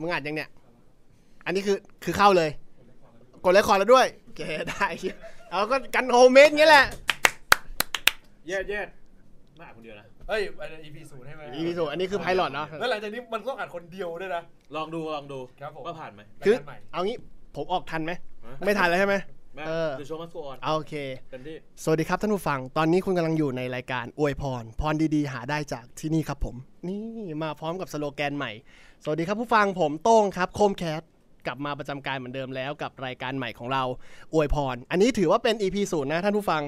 มึงอัดยังเนี่ย อันนี้คือคือเข้าเลย กด record แล้วด้วยโอเคได้เอาก็กัน homemade งี้แหละ เย็ดเย็ดมาอัดคนเดียวนะ เฮ้ยอันนี้ EP ศูนย์ใช่ไหม EP ศูนย์อันนี้คือ pilot เนาะ แล้วหลังจากนี้มันต้องอัดคนเดียวด้วยนะ ลองดูลองดูครับผมว่าผ่านไหมคือรายการใหม่เอางี้ผมออกทันไหมฮะไม่ทันแล้วใช่ไหม แม่เออ the show must go on เอาโอเค เต็มที่สวัสดีครับท่านผู้ฟัง ตอนนี้คุณกำลังอยู่ในรายการอวยพร พรดีๆ หาได้จากที่นี่ครับผม นี่มาพร้อมกับสโลแกนใหม่ สวัสดีครับผู้ฟังผมโต้งครับ โคมแคทกลับมาประจำการเหมือนเดิมแล้วกับรายการใหม่ของเราอวยพร อันนี้ถือว่าเป็น EP ศูนย์นะท่านผู้ฟัง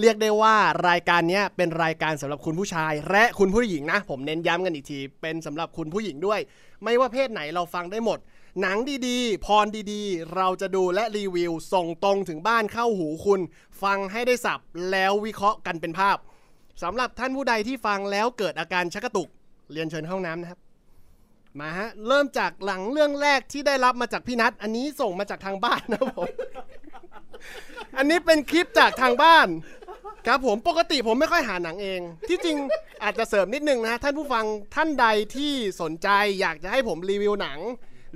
เรียกได้ว่ารายการนี้เป็นรายการสำหรับคุณผู้ชาย และคุณผู้หญิงนะ ผมเน้นย้ำกันอีกที เป็นสำหรับคุณผู้หญิงด้วย ไม่ว่าเพศไหนเราฟังได้หมด หนังดีๆ พรดีๆ เราจะดูและรีวิว ส่งตรงถึงบ้านเข้าหูคุณ ฟังให้ได้สับแล้ววิเคราะห์กันเป็นภาพสำหรับท่านผู้ใดที่ฟังแล้วเกิดอาการชักกระตุก เรียนเชิญเข้าห้องน้ำนะครับมาฮะ เริ่มจากหลังเรื่องแรกที่ได้รับมาจากพี่นัทอันนี้ส่งมาจากทางบ้านนะผม อันนี้เป็นคลิปจากทางบ้าน ครับผมปกติผมไม่ค่อยหาหนังเอง ที่จริงอาจจะเสริมนิดนึงนะ ท่านผู้ฟังท่านใดที่สนใจอยากจะให้ผมรีวิวหนัง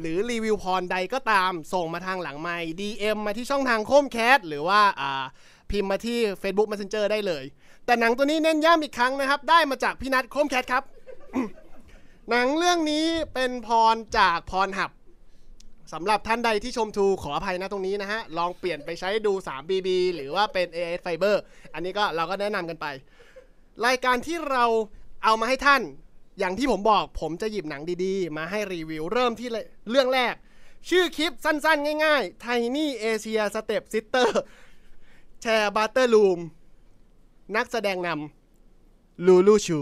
หรือรีวิวพรใดก็ตาม ส่งมาทางหลังไมค์ DM มาที่ช่องทางโคมแคสหรือว่าอ่าพิมพ์มาที่ Facebook Messenger ได้เลย แต่หนังตัวนี้เน้นย้ำอีกครั้งนะครับ ได้มาจากพี่นัทโคมแคทครับ หนังเรื่องนี้เป็นพรจากพรหับ สำหรับท่านใดที่ชมทูขออภัยนะตรงนี้นะฮะ ลองเปลี่ยนไปใช้ดู 3BB หรือว่าเป็น AS Fiber อันนี้ก็เราก็แนะนำกันไป รายการที่เราเอามาให้ท่าน อย่างที่ผมบอกผมจะหยิบหนังดีๆ มาให้รีวิวเริ่มที่เรื่องแรก ชื่อคลิปสั้นๆ ง่ายๆ Tiny Asia Step Sister แชร์บัตเตอร์ลูมนักแสดงนำลูลูชู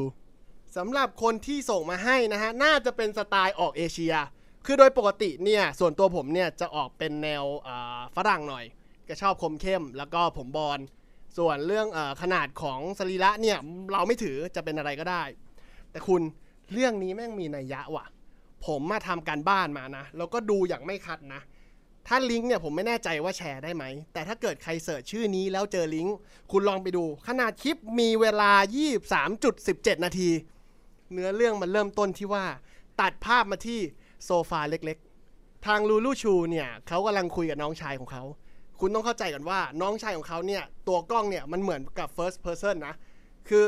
สำหรับคนที่ส่งมาให้นะฮะ น่าจะเป็นสไตล์ออกเอเชีย คือโดยปกติเนี่ยส่วนตัวผมเนี่ยจะออกเป็นแนวฝรั่งหน่อย ก็ชอบคมเข้ม แล้วก็ผมบอลส่วนเรื่องอขนาดของสรีระเนี่ยเราไม่ถือจะเป็นอะไรก็ได้ แต่คุณเรื่องนี้แม่งมีนัยยะว่ะ ผมมาทำการบ้านมานะ แล้วก็ดูอย่างไม่คัดนะ ถ้าลิงก์เนี่ยผมไม่แน่ใจว่าแชร์ได้ไหม แต่ถ้าเกิดใคร search ชื่อนี้แล้วเจอลิงก์คุณลองไปดู ขนาดคลิปมีเวลา 23.17 นาที เนื้อเรื่องมันเริ่มต้นที่ว่า ตัดภาพมาที่ โซฟาเล็กๆ ทางลูลูชูเนี่ยเขากำลังคุยกับน้องชายของเขาคุณต้องเข้าใจกันว่าน้องชายของเขาเนี่ยตัวกล้องเนี่ยมันเหมือนกับ first person นะ คือ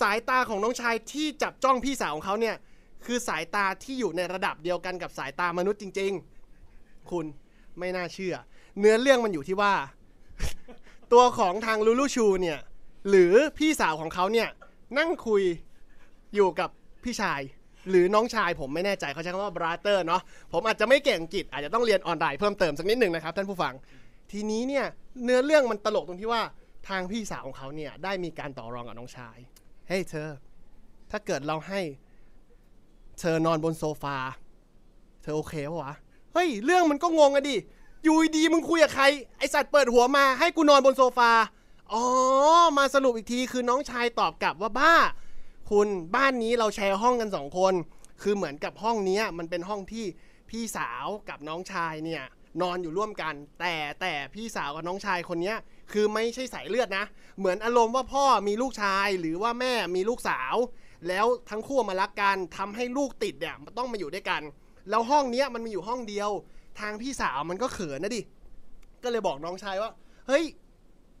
สายตาของน้องชายที่จับจ้องพี่สาวของเขาเนี่ยคือสายตาที่อยู่ในระดับเดียวกันกับสายตามนุษย์จริง ๆ คุณไม่น่าเชื่อ เนื้อเรื่องมันอยู่ที่ว่า ตัวของทางลูลูชูเนี่ยหรือพี่สาวของเขาเนี่ยนั่งคุยอยู่กับพี่ชาย หรือน้องชายผมไม่แน่ใจเขาใช้คำว่า brother เนาะผมอาจจะไม่เก่งอังกฤษอาจจะต้องเรียนออนไลน์เพิ่มเติมสักนิดหนึ่งนะครับท่านผู้ฟัง ทีนี้เนี่ยเนื้อเรื่องมันตลกตรงที่ว่าทางพี่สาวของเขาเนี่ยได้มีการต่อรองกับน้องชาย เฮ้ยเธอ ถ้าเกิดเราให้เธอนอนบนโซฟา เธอโอเคปะวะ เฮ้ย เรื่องมันก็งงอะดิอยู่ดีมึงคุยกับใคร ไอสัตว์เปิดหัวมาให้กูนอนบนโซฟา อ๋อ มาสรุปอีกทีคือน้องชายตอบกลับว่าบ้า คุณบ้านนี้เราแชร์ห้องกันสองคน คือเหมือนกับห้องนี้มันเป็นห้องที่พี่สาวกับน้องชายเนี่ยนอนอยู่ร่วมกัน แต่แต่พี่สาวกับน้องชายคนนี้คือไม่ใช่สายเลือดนะ เหมือนอารมณ์ว่าพ่อมีลูกชายหรือว่าแม่มีลูกสาว แล้วทั้งคู่มารักกันทำให้ลูกติดเนี่ยมันต้องมาอยู่ด้วยกัน แล้วห้องเนี้ยมันมีอยู่ห้องเดียว ทางพี่สาวมันก็เขินนะดิก็เลยบอกน้องชายว่า เฮ้ย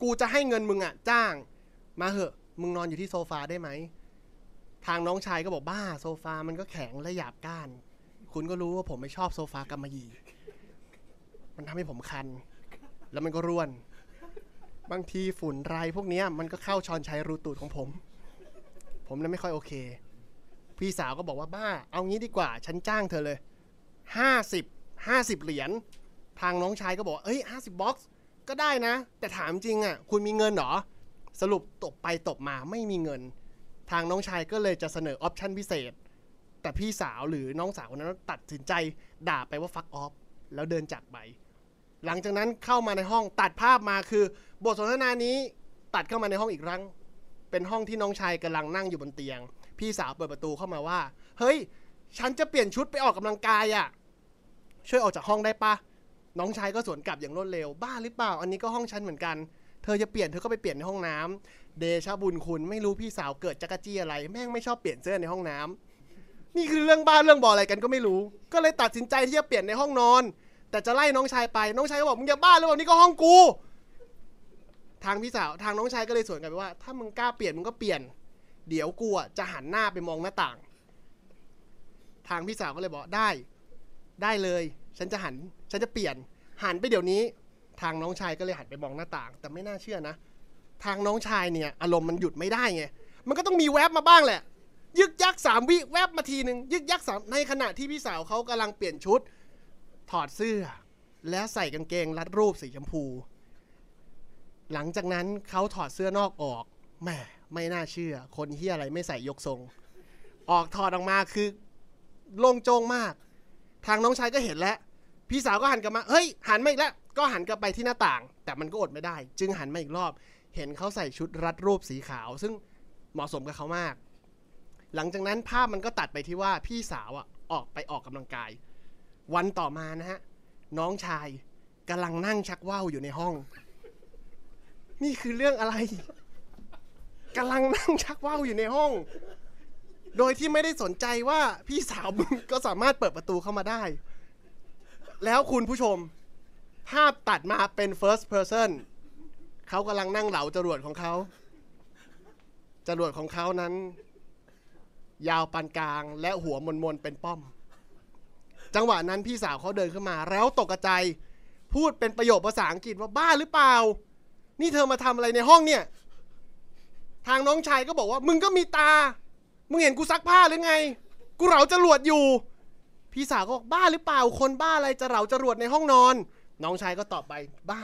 กูจะให้เงินมึงอะจ้าง มาเหอะ มึงนอนอยู่ที่โซฟาได้ไหม ทางน้องชายก็บอกบ้าโซฟามันก็แข็งและหยาบก้าน คุณก็รู้ว่าผมไม่ชอบโซฟากำมะหยี่ มันทำให้ผมคัน แล้วมันก็ร่วน บางทีฝุ่นไรพวกนี้มันก็เข้าชอนชัยรูตูดของผม ผมเลยไม่ค่อยโอเค พี่สาวก็บอกว่าบ้า เอางี้ดีกว่า ฉันจ้างเธอเลยห้าสิบห้าสิบเหรียญ ทางน้องชายก็บอกเอ้ยห้าสิบบ็อกซ์ก็ได้นะ แต่ถามจริงอะ คุณมีเงินเหรอ สรุปตบไปตบมาไม่มีเงิน ทางน้องชายก็เลยจะเสนอออปชันพิเศษ แต่พี่สาวหรือน้องสาวคนนั้นตัดสินใจด่าไปว่าฟักออฟแล้วเดินจากไป หลังจากนั้นเข้ามาในห้องตัดภาพมาคือ บทสนทนานี้ตัดเข้ามาในห้องอีกครั้ง เป็นห้องที่น้องชายกำลังนั่งอยู่บนเตียง พี่สาวเปิดประตูเข้ามาว่า เฮ้ย ฉันจะเปลี่ยนชุดไปออกกำลังกายอะ่ะ ช่วยออกจากห้องได้ปะน้องชายก็สวนกลับอย่างรวดเร็ว บ้าหรือเปล่า อันนี้ก็ห้องฉันเหมือนกัน เธอจะเปลี่ยนเธอก็ไปเปลี่ยนในห้องน้ำเดชะบุญคุณไม่รู้พี่สาวเกิดจักรจี้อะไร แม่งไม่ชอบเปลี่ยนเสื้อในห้องน้ำนี่คือเรื่องบ้านเรื่องบออะไรกันก็ไม่รู้ ก็เลยตัดสินใจที่จะเปลี่ยนในห้องนอน แต่จะไล่น้องชายไปน้องชายก็บอกมึงอย่าบ้าหรือเปล่านี่ก็ห้องกู ทางพี่สาวทางน้องชายก็เลยสวนกลันไปว่า ถ้ามึงกล้าเปลี่ยนมึงก็เปลี่ยน เดี๋ยวกูอะจะหันหน้าไปมองหน้าต่าง ทางพี่สาวก็เลยบอกได้ ได้เลย ฉันจะหันฉันจะเปลี่ยนหันไปเดี๋ยวนี้ ทางน้องชายก็เลยหันไปมองหน้าต่าง แต่ไม่น่าเชื่อนะ ทางน้องชายเนี่ย อารมณ์มันหยุดไม่ได้ไง มันก็ต้องมีแวบมาบ้างแหละ ยึกยักสามวิแวบมาทีหนึ่งยึกยักสามในขณะที่พี่สาวเขากำลังเปลี่ยนชุด ถอดเสื้อ แล้วใส่กางเกงรัดรูปสีชมพู หลังจากนั้นเขาถอดเสื้อนอกออกแหมไม่น่าเชื่อ คนเฮียอะไรไม่ใส่ยกทรง ออกถอดออกมาคือโล่งโจงมาก ทางน้องชายก็เห็นแล้ว พี่สาวก็หันกลับมา เฮ้ย หันมาอีกแล้วก็หันกลับไปที่หน้าต่าง แต่มันก็อดไม่ได้ จึงหันมาอีกรอบ เห็นเขาใส่ชุดรัดรูปสีขาว ซึ่งเหมาะสมกับเขามาก หลังจากนั้นภาพมันก็ตัดไปที่ว่าพี่สาวอะออกไปออกกำลังกาย วันต่อมานะฮะ น้องชายกำลังนั่งชักว่าวอยู่ในห้อง นี่คือเรื่องอะไรกำลังนั่งชักว่าวอยู่ในห้อง โดยที่ไม่ได้สนใจว่าพี่สาวมึงก็สามารถเปิดประตูเข้ามาได้ แล้วคุณผู้ชม ภาพตัดมาเป็น first person เขากำลังนั่งเหลาจรวดของเขา จรวดของเขานั้น ยาวปานกลาง และหัวมนมนๆเป็นป้อม จังหวะนั้นพี่สาวเขาเดินขึ้นมา แล้วตกใจ พูดเป็นประโยคภาษาอังกฤษว่าบ้าหรือเปล่า นี่เธอมาทำอะไรในห้องเนี่ย ทางน้องชายก็บอกว่า มึงก็มีตา มึงเห็นกูซักผ้าหรือไง กูเหลาจรวดอยู่ พี่สาวก็บอกบ้าหรือเปล่า คนบ้าอะไรจะเหลาจรวดในห้องนอน น้องชายก็ตอบไปบ้า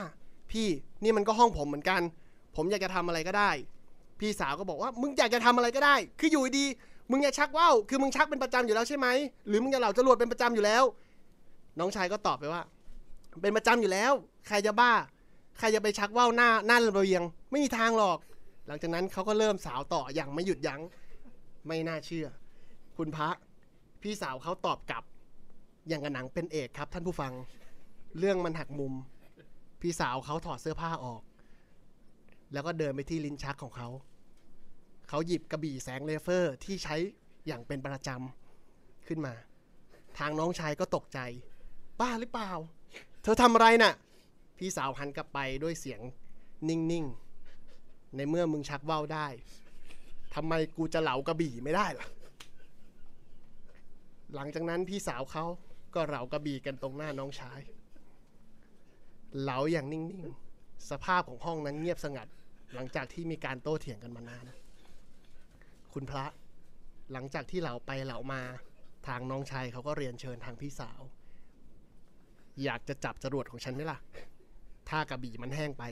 พี่นี่มันก็ห้องผมเหมือนกัน ผมอยากจะทำอะไรก็ได้ พี่สาวก็บอกว่ามึงอยากจะทำอะไรก็ได้ คืออยู่ดี มึงอยากชักว่าวคือมึงชักเป็นประจำอยู่แล้วใช่ไหมหรือมึงจะเหล่าจรวดเป็นประจำอยู่แล้ว น้องชายก็ตอบไปว่า เป็นประจำอยู่แล้ว ใครจะบ้า ใครจะไปชักว่าวหน้าหน้าระเบียง ไม่มีทางหรอก หลังจากนั้นเขาก็เริ่มสาวต่ออย่างไม่หยุดยัง้งไม่น่าเชื่อ คุณพระ พี่สาวเขาตอบกลับ อย่างกับหนังเป็นเอกครับท่านผู้ฟัง เรื่องมันหักมุม พี่สาวเขาถอดเสื้อผ้าออก แล้วก็เดินไปที่ลิ้นชักของเขา เขาหยิบกระบี่แสงเลเซอร์ที่ใช้อย่างเป็นประจำขึ้นมา ทางน้องชายก็ตกใจ บ้าหรือเปล่า เธอทำอะไรน่ะ พี่สาวหันกลับไปด้วยเสียงนิ่งๆ ในเมื่อมึงชักว่าวได้ทำไมกูจะเหลากระบี่ไม่ได้ล่ะ หลังจากนั้นพี่สาวเขาก็เหลากระบี่กันตรงหน้าน้องชาย เหลาอย่างนิ่งๆ สภาพของห้องนั้นเงียบสงัด หลังจากที่มีการโต้เถียงกันมานาน คุณพระ หลังจากที่เหลาไปเหลามาทางน้องชายเขาก็เรียนเชิญทางพี่สาว อยากจะจับจรวดของฉันไหมล่ะ ถ้ากระบี่มันแห้งไป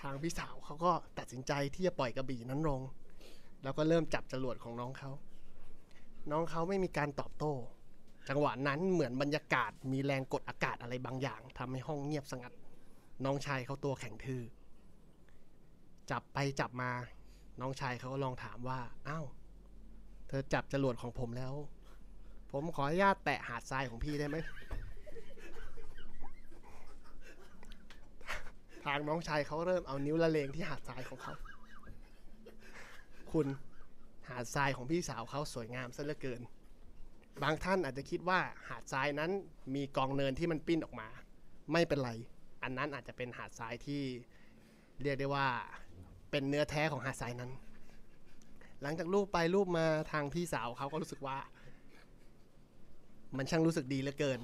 ทางพี่สาวเขาก็ตัดสินใจที่จะปล่อยกระบี่นั้นลง แล้วก็เริ่มจับจรวดของน้องเขา น้องเขาไม่มีการตอบโต้ จังหวะนั้นเหมือนบรรยากาศมีแรงกดอากาศอะไรบางอย่างทำให้ห้องเงียบสงัด น้องชายเขาตัวแข็งทื่อจับไปจับมา น้องชายเขาก็ลองถามว่าอ้าวเธอจับจรวดของผมแล้ว ผมขออนุญาตแตะหาดทรายของพี่ได้ไหมทางน้องชายเขาเริ่มเอานิ้วละเลงที่หาดทรายของเขา คุณหาดทรายของพี่สาวเขาสวยงามซะเหลือเกิน บางท่านอาจจะคิดว่าหาดทรายนั้นมีกองเนินที่มันปิ้นออกมา ไม่เป็นไร อันนั้นอาจจะเป็นหาดทรายที่เรียกได้ว่าเป็นเนื้อแท้ของหาดทรายนั้น หลังจากรูปไปรูปมาทางพี่สาวเขาก็รู้สึกว่า มันช่างรู้สึกดีเหลือเกิน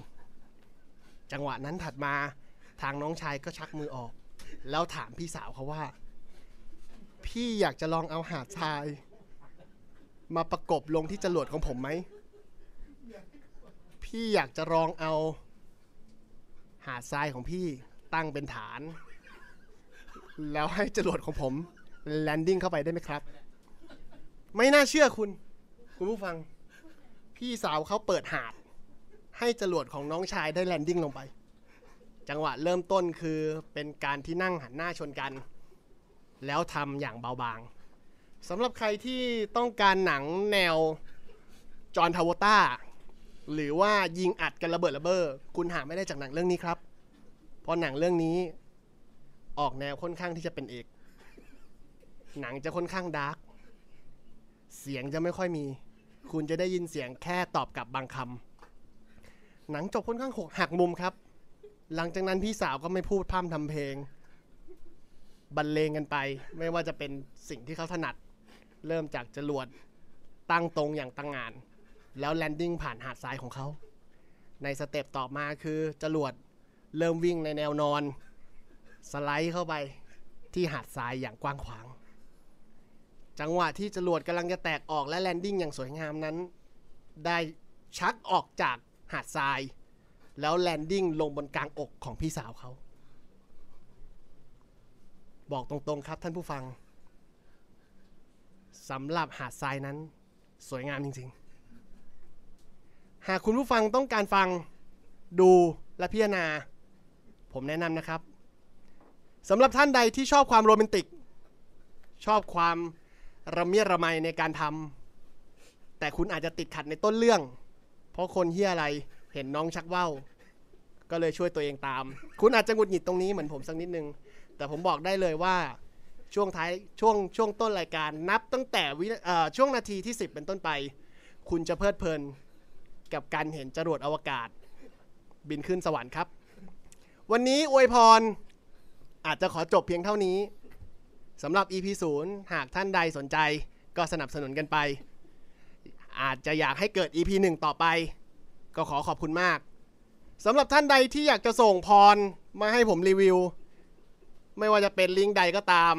จังหวะนั้นถัดมาทางน้องชายก็ชักมือออก แล้วถามพี่สาวเขาว่า พี่อยากจะลองเอาหาดทราย มาประกบลงที่จรวดของผมไหม พี่อยากจะลองเอา หาดทรายของพี่ตั้งเป็นฐาน แล้วให้จรวดของผมแลนดิ้งเข้าไปได้ไหมครับ ไม่น่าเชื่อคุณ คุณผู้ฟัง พี่สาวเขาเปิดหาด ให้จรวดของน้องชายได้แลนดิ้งลงไป จังหวะเริ่มต้นคือเป็นการที่นั่งหันหน้าชนกัน แล้วทำอย่างเบาบางสำหรับใครที่ต้องการหนังแนวจอห์นทาวต้า หรือว่ายิงอัดกันระเบิดระเบ้อคุณหาไม่ได้จากหนังเรื่องนี้ครับ เพราะหนังเรื่องนี้ ออกแนวค่อนข้างที่จะเป็นเอก หนังจะค่อนข้างดาร์กเสียงจะไม่ค่อยมี คุณจะได้ยินเสียงแค่ตอบกลับบางคำหนังจบค่อนข้างหกหักมุมครับ หลังจากนั้นพี่สาวก็ไม่พูดพร่ำทำเพลงบรรเลงกันไป ไม่ว่าจะเป็นสิ่งที่เขาถนัด เริ่มจากจรวดตั้งตรงอย่างตั้งงาน แล้ว landing ผ่านหาดทรายของเขา ใน step ต่อมาคือจรวดเริ่มวิ่งในแนวนอน สไลด์เข้าไปที่หาดทรายอย่างกว้างขวาง จังหวะที่จรวดกำลังจะแตกออกและ landing อย่างสวยงามนั้น ได้ชักออกจากหาดทราย แล้วแลนดิ้งลงบนกลางอกของพี่สาวเขา บอกตรงๆครับท่านผู้ฟังสำหรับหาดทรายนั้น สวยงามจริงๆ หากคุณผู้ฟังต้องการฟังดูและพิจารณา ผมแนะนำนะครับสำหรับท่านใดที่ชอบความโรแมนติก ชอบความระเมียระไมในการทำแต่คุณอาจจะติดขัดในต้นเรื่อง เพราะคนเฮียอะไรเห็นน้องชักว่าวก็เลยช่วยตัวเองตาม คุณอาจจะหงุดหงิดตรงนี้เหมือนผมสักนิดนึง แต่ผมบอกได้เลยว่าช่วงท้ายช่วงช่วงต้นรายการนับตั้งแต่วิช่วงนาทีที่ 10 เป็นต้นไป คุณจะเพลิดเพลิน กับการเห็นจรวดอวกาศ บินขึ้นสวรรค์ครับ วันนี้อวยพร อาจจะขอจบเพียงเท่านี้สำหรับ EP 0หากท่านใดสนใจก็สนับสนุนกันไป อาจจะอยากให้เกิด EP 1 ต่อไป ก็ขอขอบคุณมากสำหรับท่านใดที่อยากจะส่งพรมาให้ผมรีวิว ไม่ว่าจะเป็นลิงก์ใดก็ตาม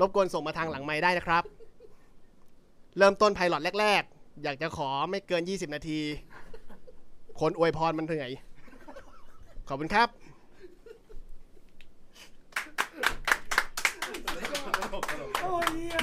รบกวนส่งมาทางหลังไม้ได้นะครับ เริ่มต้นไพลอตแรก อยากจะขอไม่เกิน 20 นาที คนอวยพรมันเหนื่อยขอบคุณครับ โอ้ยเหี้ย